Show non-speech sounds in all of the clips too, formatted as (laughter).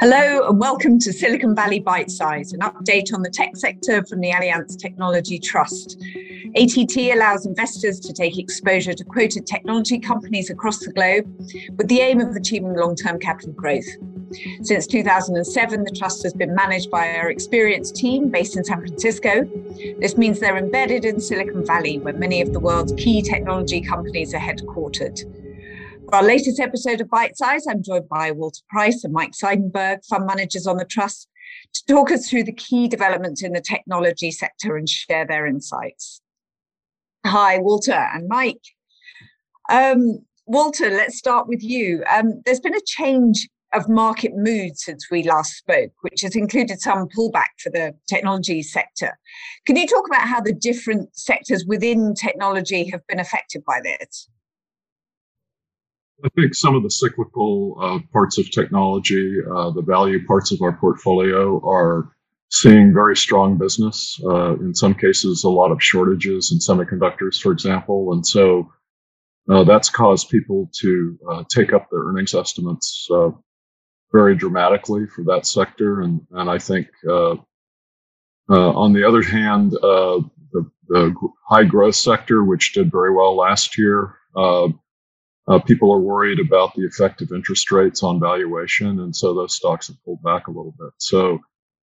Hello and welcome to Silicon Valley Bite Size, an update on the tech sector from the Allianz Technology Trust. ATT allows investors to take exposure to quoted technology companies across the globe with the aim of achieving long term capital growth. Since 2007, the trust has been managed by our experienced team based in San Francisco. This means they're embedded in Silicon Valley, where many of the world's key technology companies are headquartered. For our latest episode of Bite Size, I'm joined by Walter Price and Mike Seidenberg, fund managers on the trust, to talk us through the key developments in the technology sector and share their insights. Hi, Walter and Mike. Um, Walter, let's start with you. Um, there's been a change of market mood since we last spoke, which has included some pullback for the technology sector. Can you talk about how the different sectors within technology have been affected by this? I think some of the cyclical uh, parts of technology, uh, the value parts of our portfolio, are seeing very strong business. Uh, in some cases, a lot of shortages in semiconductors, for example. And so uh, that's caused people to uh, take up their earnings estimates uh, very dramatically for that sector. And, and I think, uh, uh, on the other hand, the, the, high growth sector, which did very well last year, people are worried about the effect of interest rates on valuation. And so those stocks have pulled back a little bit. So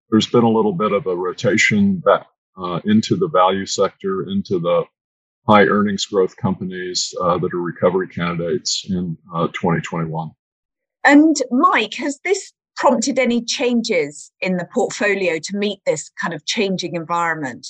there's been a little bit of a rotation back uh, into the value sector, into the high earnings growth companies uh, that are recovery candidates in uh, 2021. And Mike, has this prompted any changes in the portfolio to meet this kind of changing environment?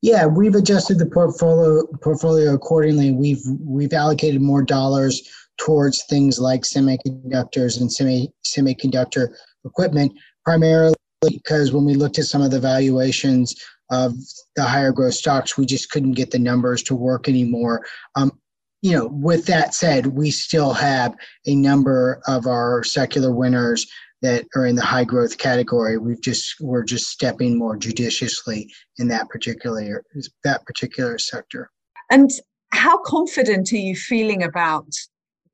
Yeah, we've adjusted the portfolio portfolio accordingly. We've we've allocated more dollars towards things like semiconductors and semi semiconductor equipment primarily because when we looked at some of the valuations of the higher growth stocks, we just couldn't get the numbers to work anymore. Um, you know, with that said, we still have a number of our secular winners that are in the high growth category. We've just we're just stepping more judiciously in that particular that particular sector. And how confident are you feeling about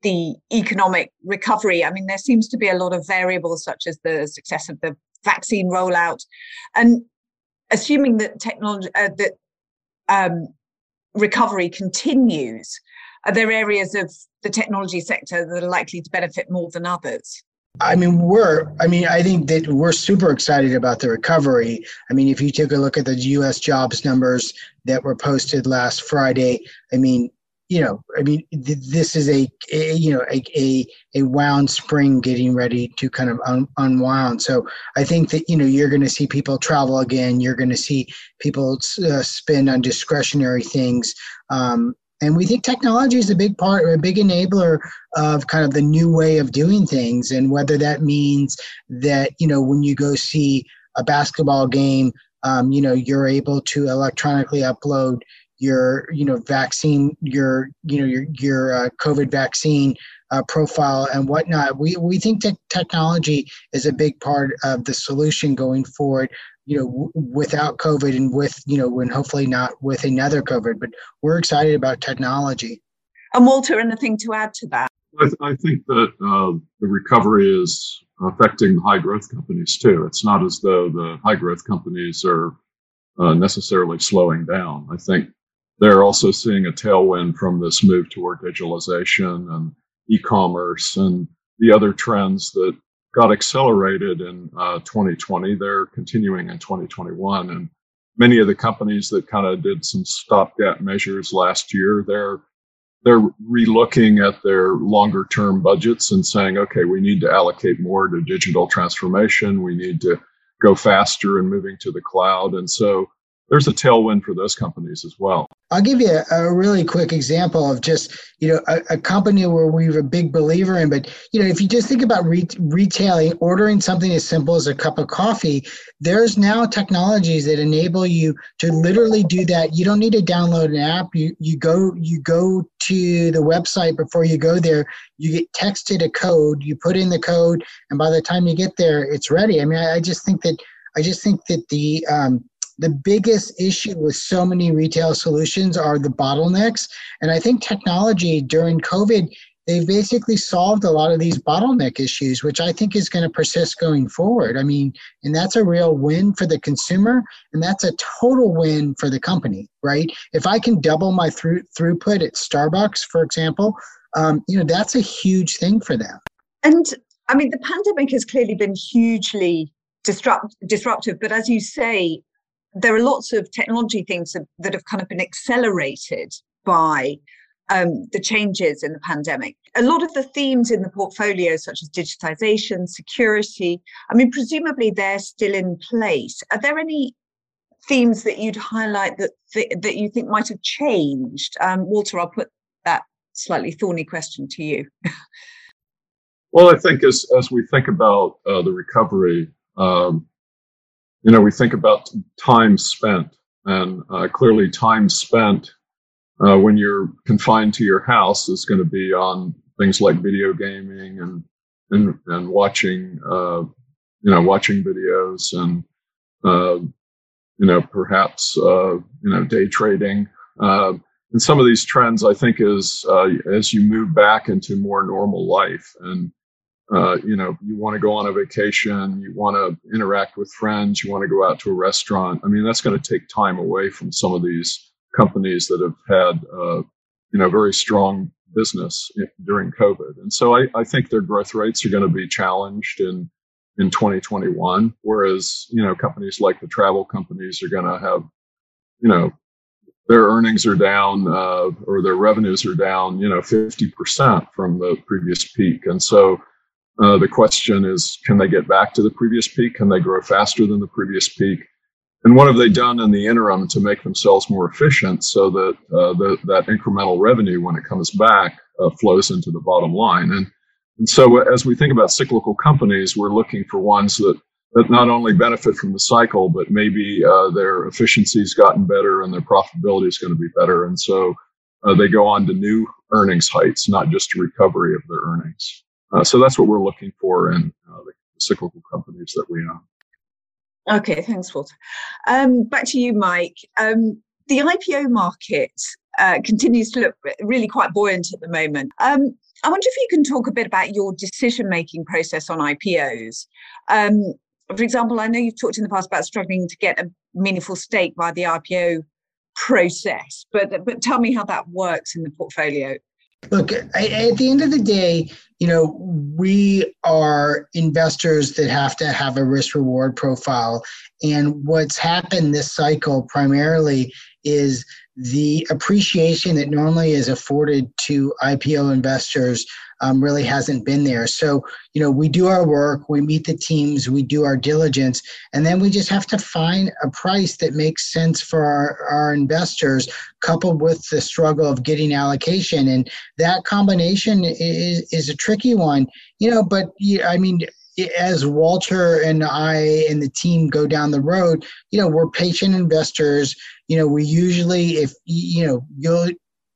the economic recovery. I mean, there seems to be a lot of variables such as the success of the vaccine rollout, and assuming that technology uh, that um, recovery continues, are there areas of the technology sector that are likely to benefit more than others? I mean, we're, I mean, I think that we're super excited about the recovery. I mean, if you take a look at the US jobs numbers that were posted last Friday, I mean, you know, I mean, th- this is a, a, you know a, a a wound spring getting ready to kind of un- unwound. So I think that you know you're going to see people travel again. You're going to see people uh, spend on discretionary things. Um, and we think technology is a big part, or a big enabler of kind of the new way of doing things. And whether that means that you know when you go see a basketball game, um, you know you're able to electronically upload your you know vaccine your you know your your uh, covid vaccine uh, profile and whatnot we we think that technology is a big part of the solution going forward you know w- without covid and with you know when hopefully not with another covid but we're excited about technology. And walter anything to add to that? I, th- I think that uh, the recovery is affecting the high growth companies too. It's not as though the high growth companies are uh, necessarily slowing down. I think they're also seeing a tailwind from this move toward digitalization and e-commerce and the other trends that got accelerated in uh, 2020. They're continuing in 2021, and many of the companies that kind of did some stopgap measures last year, they're they're relooking at their longer term budgets and saying, okay, we need to allocate more to digital transformation. We need to go faster and moving to the cloud, and so there's a tailwind for those companies as well. I'll give you a, a, really quick example of just you know a, a, company where we are a big believer in. But you know, if you just think about re- retailing, ordering something as simple as a cup of coffee, there's now technologies that enable you to literally do that. You don't need to download an app. You you go you go to the website before you go there. You get texted a code. You put in the code, and by the time you get there, it's ready. I mean, I, I just think that I just think that the um, the biggest issue with so many retail solutions are the bottlenecks. And I think technology during COVID they've basically solved a lot of these bottleneck issues, which I think is going to persist going forward. I mean, and that's a real win for the consumer, and that's a total win for the company, right? If I can double my through, throughput at Starbucks, for example, um, you know, that's a huge thing for them. And I mean, the pandemic has clearly been hugely disrupt, disruptive, but as you say, there are lots of technology things that, that have kind of been accelerated by um, the changes in the pandemic. A lot of the themes in the portfolio, such as digitization, security, I mean, presumably they're still in place. Are there any themes that you'd highlight that that you think might have changed? Um, Walter, I'll put that slightly thorny question to you. (laughs) well, I think as as we think about uh, the recovery, um, you know, we think about time spent, and uh, clearly, time spent uh, when you're confined to your house is going to be on things like video gaming and and and watching uh, you know watching videos and uh, you know perhaps uh, you know day trading. Uh, and some of these trends I think is as you move back into more normal life and you know you want to go on a vacation you want to interact with friends you want to go out to a restaurant I mean that's going to take time away from some of these companies that have had uh, you know very strong business during COVID, and so I, I think their growth rates are going to be challenged in in 2021. Whereas you know companies like the travel companies are going to have you know their earnings are down uh, or their revenues are down you know 50% from the previous peak, and so. Uh, the question is, can they get back to the previous peak? Can they grow faster than the previous peak? And what have they done in the interim to make themselves more efficient so that uh, the, that incremental revenue, when it comes back, uh, flows into the bottom line? And, and so, as we think about cyclical companies, we're looking for ones that, that not only benefit from the cycle, but maybe uh, their efficiency's gotten better and their profitability is going to be better. And so, uh, they go on to new earnings heights, not just a recovery of their earnings. Uh, so, that's what we're looking for in uh, the cyclical companies that we own. Okay, thanks, Walter. Um, back to you, Mike. Um, the IPO market uh, continues to look really quite buoyant at the moment. Um, I wonder if you can talk a bit about your decision making process on IPOs. Um, for example, I know you've talked in the past about struggling to get a meaningful stake by the IPO process, but but tell me how that works in the portfolio. Look, I, at the end of the day, you know, we are investors that have to have a risk reward profile. And what's happened this cycle primarily is the appreciation that normally is afforded to IPO investors um, really hasn't been there. So, you know, we do our work, we meet the teams, we do our diligence, and then we just have to find a price that makes sense for our, our investors, coupled with the struggle of getting allocation. And that combination is, is a tricky one, you know, but I mean, as Walter and I and the team go down the road, you know, we're patient investors. You know, we usually, if you know, you'll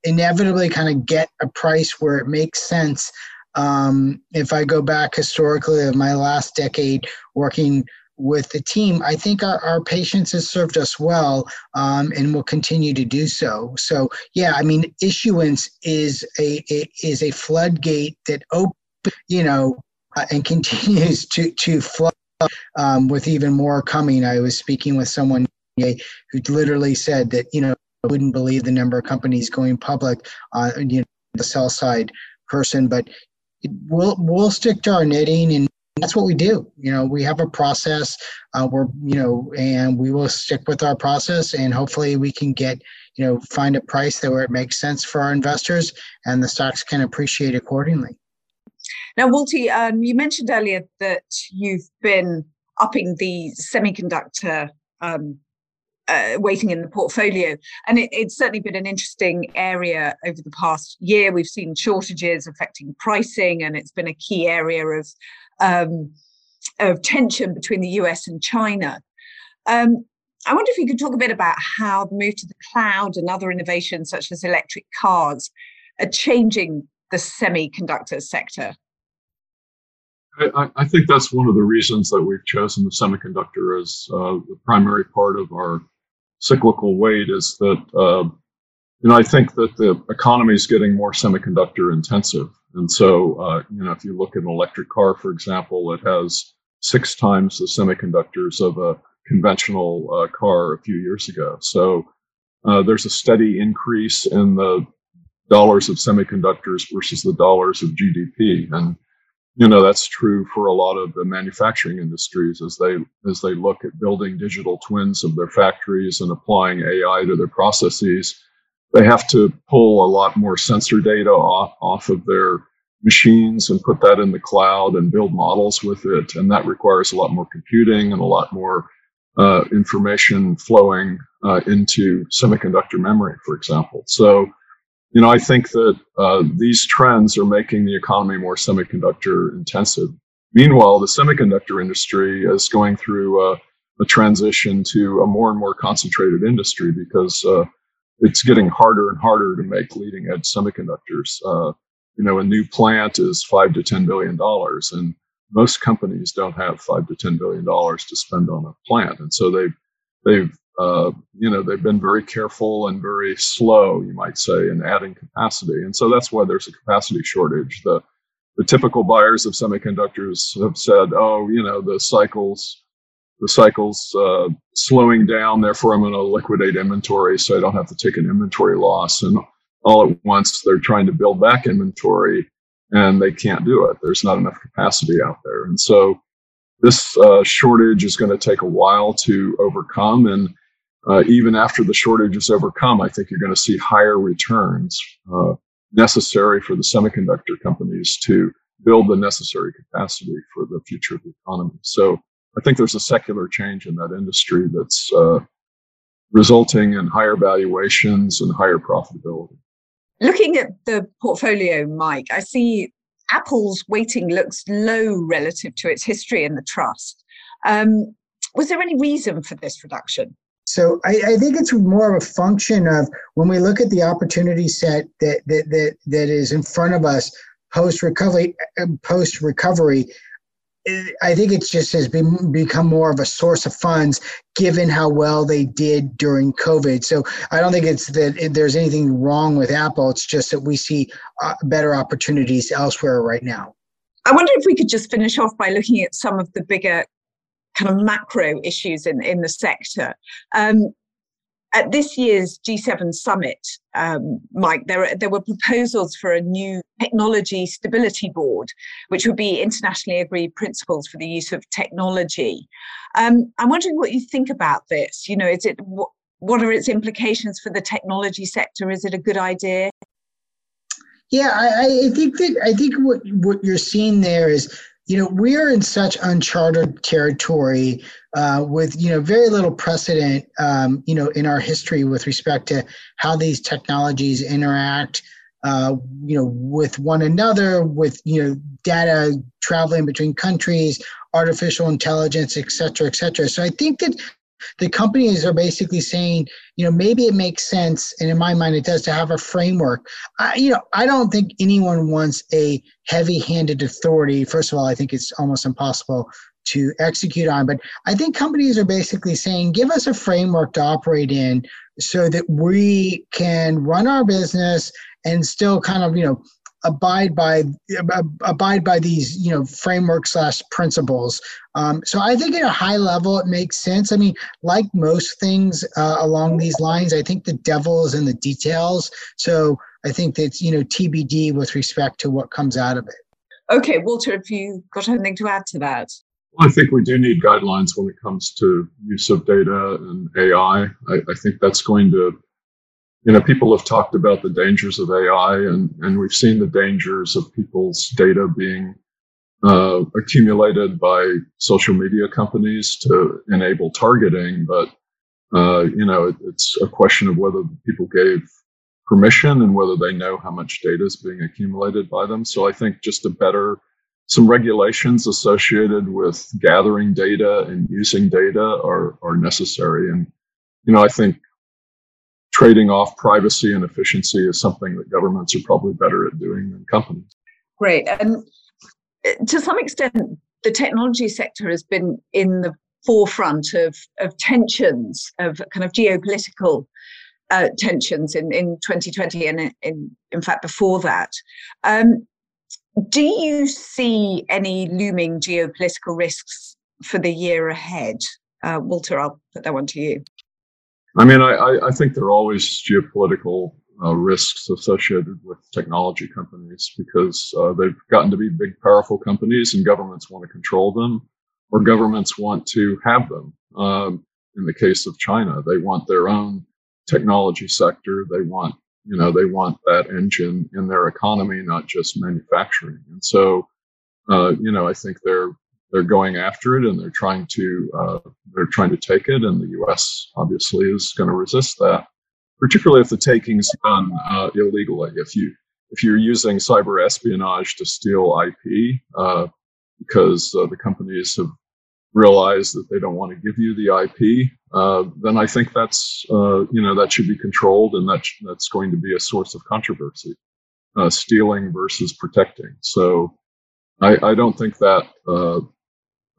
inevitably kind of get a price where it makes sense. Um, if I go back historically of my last decade working with the team, I think our, our patience has served us well um, and will continue to do so. So yeah, I mean, issuance is a, is a floodgate that open, you know, uh, and (laughs) continues to to flood um, with even more coming. I was speaking with someone who literally said that you know wouldn't believe the number of companies going public on uh, you know, the sell side person, but we'll we'll stick to our knitting and that's what we do. You know, we have a process. Uh, we're you know, and we will stick with our process, and hopefully we can get you know find a price that where it makes sense for our investors, and the stocks can appreciate accordingly. Now, Walty, um, you mentioned earlier that you've been upping the semiconductor um, uh, weighting in the portfolio. And it, it's certainly been an interesting area over the past year. We've seen shortages affecting pricing, and it's been a key area of um, of tension between the US and China. Um, I wonder if you could talk a bit about how the move to the cloud and other innovations such as electric cars are changing the semiconductor sector. I, I, think that's one of the reasons that we've chosen the semiconductor as uh, the primary part of our cyclical weight is that uh, I think that the economy is getting more semiconductor intensive, and so uh, you know if you look at an electric car, for example, it has six times the semiconductors of a conventional uh, car a few years ago. So uh, there's a steady increase in the dollars of semiconductors versus the dollars of GDP, and you know that's true for a lot of the manufacturing industries as they as they look at building digital twins of their factories and applying AI to their processes. They have to pull a lot more sensor data off, off of their machines and put that in the cloud and build models with it, and that requires a lot more computing and a lot more uh, information flowing uh, into semiconductor memory, for example. So you know, I think that uh, these trends are making the economy more semiconductor intensive. Meanwhile, the semiconductor industry is going through a, a transition to a more and more concentrated industry because uh, it's getting harder and harder to make leading edge semiconductors. Uh, you know, a new plant is five to ten billion dollars, and most companies don't have five to ten billion dollars to spend on a plant, and so they've they've uh, you know, they've been very careful and very slow, you might say, in adding capacity. And so that's why there's a capacity shortage. The, the typical buyers of semiconductors have said, oh, you know, the cycles, the cycle's uh, slowing down, therefore I'm going to liquidate inventory so I don't have to take an inventory loss. And all at once, they're trying to build back inventory and they can't do it. There's not enough capacity out there. And so this uh, shortage is going to take a while to overcome. And uh, even after the shortage is overcome, I think you're going to see higher returns uh, necessary for the semiconductor companies to build the necessary capacity for the future of the economy. So I think there's a secular change in that industry that's uh, resulting in higher valuations and higher profitability. Looking at the portfolio, Mike, I see Apple's weighting looks low relative to its history in the trust. Um, was there any reason for this reduction? So I, I, think it's more of a function of when we look at the opportunity set that that that, that is in front of us post recovery post recovery. I think it's just has been become more of a source of funds given how well they did during COVID. So I don't think it's that there's anything wrong with Apple. It's just that we see uh, better opportunities elsewhere right now. I wonder if we could just finish off by looking at some of the bigger kind of macro issues in, in the sector. Um, at this year's G7 summit, um, Mike, there, there were proposals for a new technology stability board, which would be internationally agreed principles for the use of technology. Um, I'm wondering what you think about this. You know, is it what, what are its implications for the technology sector? Is it a good idea? Yeah, I, I think that I think what what you're seeing there is you know, we're in such uncharted territory uh, with, you know, very little precedent, um, you know, in our history with respect to how these technologies interact, uh, you know, with one another, with, you know, data traveling between countries, artificial intelligence, et cetera, et cetera. So I think that the companies are basically saying, you know, maybe it makes sense, and in my mind, it does to have a framework. I, you know, I don't think anyone wants a heavy-handed authority. First of all, I think it's almost impossible to execute on. But I think companies are basically saying, give us a framework to operate in so that we can run our business and still kind of, you know, abide by abide by these you know framework slash principles. Um, so i think at a high level it makes sense. I mean like most things uh, along these lines i think the devil is in the details. So i think that's you know tbd with respect to what comes out of it. Okay walter have you got anything to add to that? Well, I think we do need guidelines when it comes to use of data and AI. I, I think that's going to you know, people have talked about the dangers of AI, and, and we've seen the dangers of people's data being uh, accumulated by social media companies to enable targeting. But, uh, you know, it, it's a question of whether people gave permission and whether they know how much data is being accumulated by them. So I think just a better, some regulations associated with gathering data and using data are, are necessary. And, you know, I think trading off privacy and efficiency is something that governments are probably better at doing than companies. Great. And to some extent, the technology sector has been in the forefront of, of tensions, of kind of geopolitical uh, tensions in, in 2020 and in, in fact before that. Um, do you see any looming geopolitical risks for the year ahead? Uh, Walter, I'll put that one to you. I mean, I, I think there are always geopolitical uh, risks associated with technology companies because uh, they've gotten to be big, powerful companies, and governments want to control them, or governments want to have them. Um, in the case of China, they want their own technology sector. They want, you know, they want that engine in their economy, not just manufacturing. And so, uh, you know, I think they're they're going after it and they're trying to uh, they're trying to take it, and the U.S. obviously is going to resist that, particularly if the taking's done uh, illegally. If you if you're using cyber espionage to steal IP, uh, because uh, the companies have realized that they don't want to give you the IP, uh, then I think that's uh, you know that should be controlled, and that that's going to be a source of controversy, stealing versus protecting. So. I, I don't think that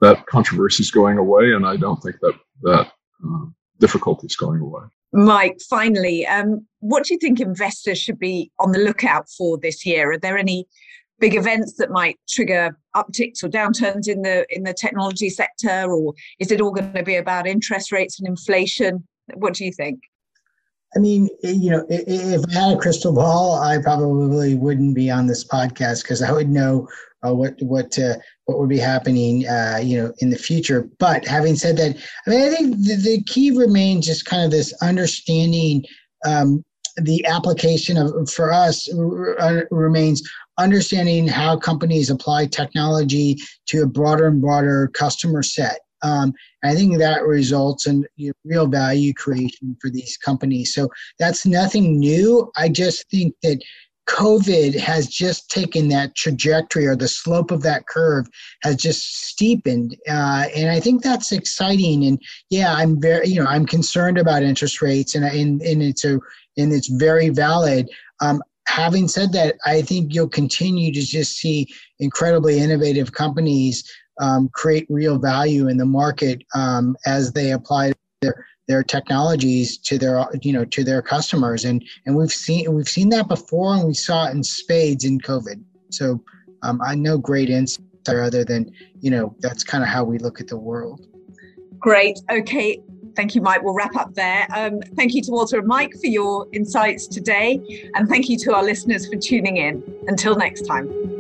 that controversy is going away, and I don't think that that uh, difficulty is going away. Mike, finally, um, what do you think investors should be on the lookout for this year? Are there any big events that might trigger upticks or downturns in the in the technology sector, or is it all going to be about interest rates and inflation? What do you think? I mean, you know, if I had a crystal ball, I probably wouldn't be on this podcast because I would know uh, what what uh, what would be happening, uh, you know, in the future. But having said that, I mean, I think the, the key remains just kind of this understanding. Um, the application of for us uh, remains understanding how companies apply technology to a broader and broader customer set. Um, I think that results in you know, real value creation for these companies. So that's nothing new. I just think that COVID has just taken that trajectory or the slope of that curve has just steepened. Uh, and I think that's exciting. And yeah, I'm very, you know, I'm concerned about interest rates and, and, and it's a, and it's very valid. Um, having said that, I think you'll continue to just see incredibly innovative companies um, create real value in the market um, as they apply their their technologies to their you know to their customers. And and we've seen we've seen that before and we saw it in spades in covid. So um, i know great insight other than you know that's kind of how we look at the world. Great. Okay. Thank you mike. We'll wrap up there. Um, thank you to walter and mike for your insights today. And thank you to our listeners for tuning in. Until next time